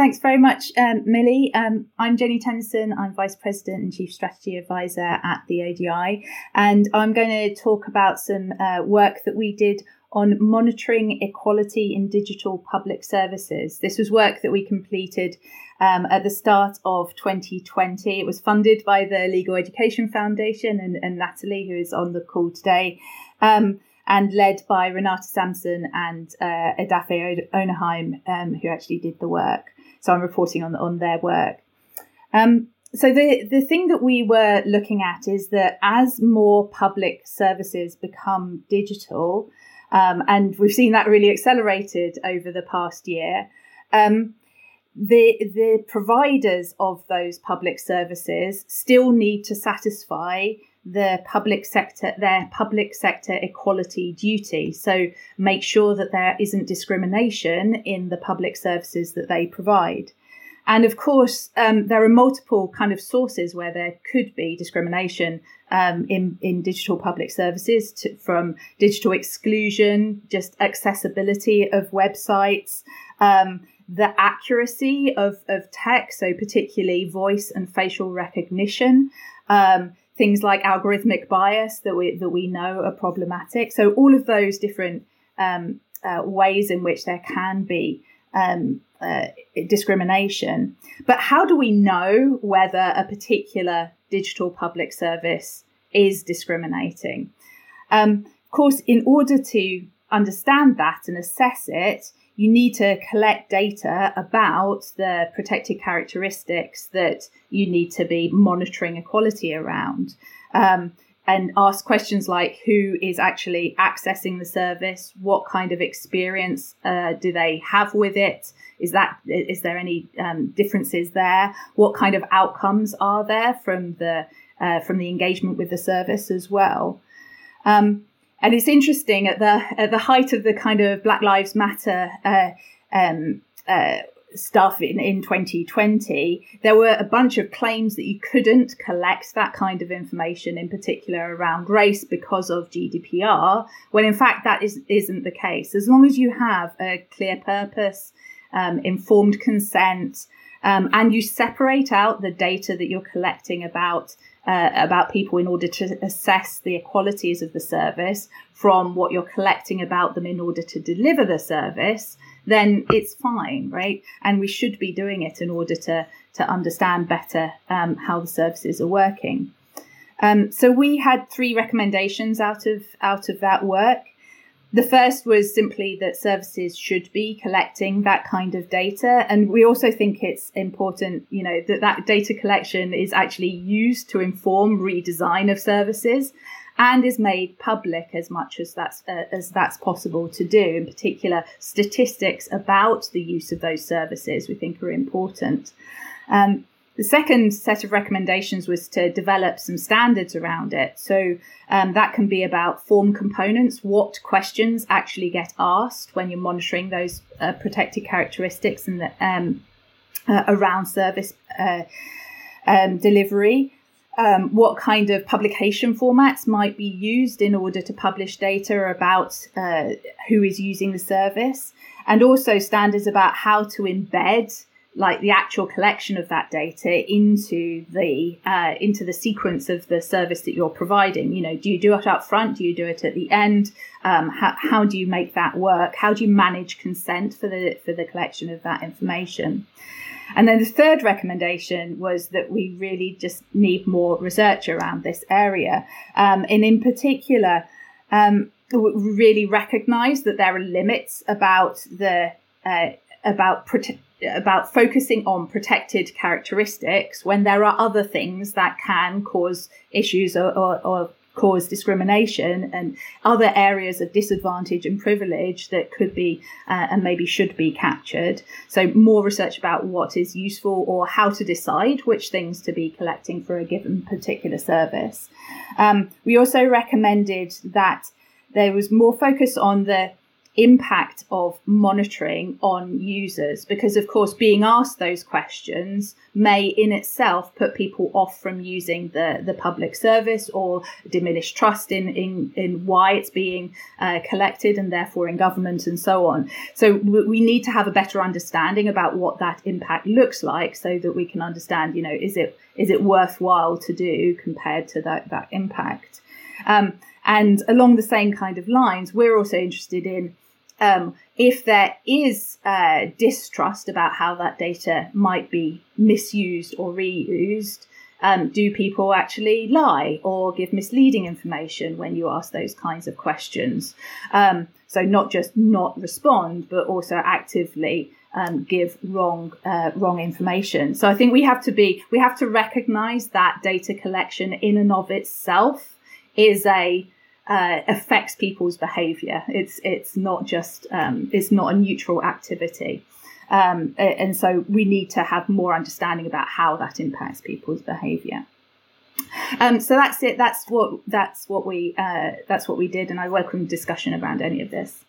Thanks very much, um, Millie. Um, I'm Jeni Tennison. I'm Vice President and Chief Strategy Advisor at the ODI, and I'm going to talk about some uh, work that we did on monitoring equality in digital public services. This was work that we completed um, at the start of 2020. It was funded by the Legal Education Foundation and, and Natalie, who is on the call today. Um, and led by Renate Samson and uh, Edafe Onerhime, um, who actually did the work. So I'm reporting on on their work. Um, so the the thing that we were looking at is that as more public services become digital, um, and we've seen that really accelerated over the past year. Um, the the providers of those public services still need to satisfy the public sector their public sector equality duty. So make sure that there isn't discrimination in the public services that they provide. And of course um, there are multiple kind of sources where there could be discrimination um, in in digital public services to, from digital exclusion just accessibility of websites um, the accuracy of, of tech, so particularly voice and facial recognition, um, things like algorithmic bias that we that we know are problematic. So all of those different um, uh, ways in which there can be um, uh, discrimination. But how do we know whether a particular digital public service is discriminating? Um, of course, in order to understand that and assess it, you need to collect data about the protected characteristics that you need to be monitoring equality around. Um, and ask questions like who is actually accessing the service? What kind of experience uh, do they have with it? Is that is there any um, differences there? What kind of outcomes are there from the uh, from the engagement with the service as well? Um, and it's interesting at the at the height of the kind of Black Lives Matter uh, um, uh, stuff in, in 2020, there were a bunch of claims that you couldn't collect that kind of information, in particular around race, because of GDPR, when in fact that is, isn't the case. As long as you have a clear purpose, um, informed consent, um, and you separate out the data that you're collecting about uh, about people in order to assess the equalities of the service from what you're collecting about them in order to deliver the service, then it's fine, right? And we should be doing it in order to to understand better um, how the services are working. Um, so we had three recommendations out of out of that work. The first was simply that services should be collecting that kind of data. And we also think it's important, you know, that that data collection is actually used to inform redesign of services and is made public as much as that's uh, as that's possible to do. In particular, statistics about the use of those services we think are important. Um, the second set of recommendations was to develop some standards around it. So um, that can be about form components, what questions actually get asked when you're monitoring those uh, protected characteristics and the, um, uh, around service uh, um, delivery. Um, what kind of publication formats might be used in order to publish data about uh, who is using the service, and also standards about how to embed like the actual collection of that data into the uh, into the sequence of the service that you're providing. You know, do you do it up front? Do you do it at the end? Um, how, how do you make that work? How do you manage consent for the for the collection of that information? And then the third recommendation was that we really just need more research around this area, um, and in particular. Um, really recognize that there are limits about the uh, about prote- about focusing on protected characteristics when there are other things that can cause issues or, or, or cause discrimination and other areas of disadvantage and privilege that could be uh, and maybe should be captured. So, more research about what is useful or how to decide which things to be collecting for a given particular service. Um, we also recommended that there was more focus on the impact of monitoring on users because of course being asked those questions may in itself put people off from using the, the public service or diminish trust in, in, in why it's being uh, collected and therefore in government and so on. So we need to have a better understanding about what that impact looks like so that we can understand, you know, is it is it worthwhile to do compared to that, that impact? Um, and along the same kind of lines, we're also interested in um, if there is uh, distrust about how that data might be misused or reused, um, do people actually lie or give misleading information when you ask those kinds of questions? Um, so not just not respond, but also actively um, give wrong uh, wrong information. So I think we have to be we have to recognise that data collection in and of itself is a uh, affects people's behaviour. It's it's not just um, it's not a neutral activity, um, and so we need to have more understanding about how that impacts people's behaviour. Um, so that's it. That's what that's what we uh, that's what we did, and I welcome discussion around any of this.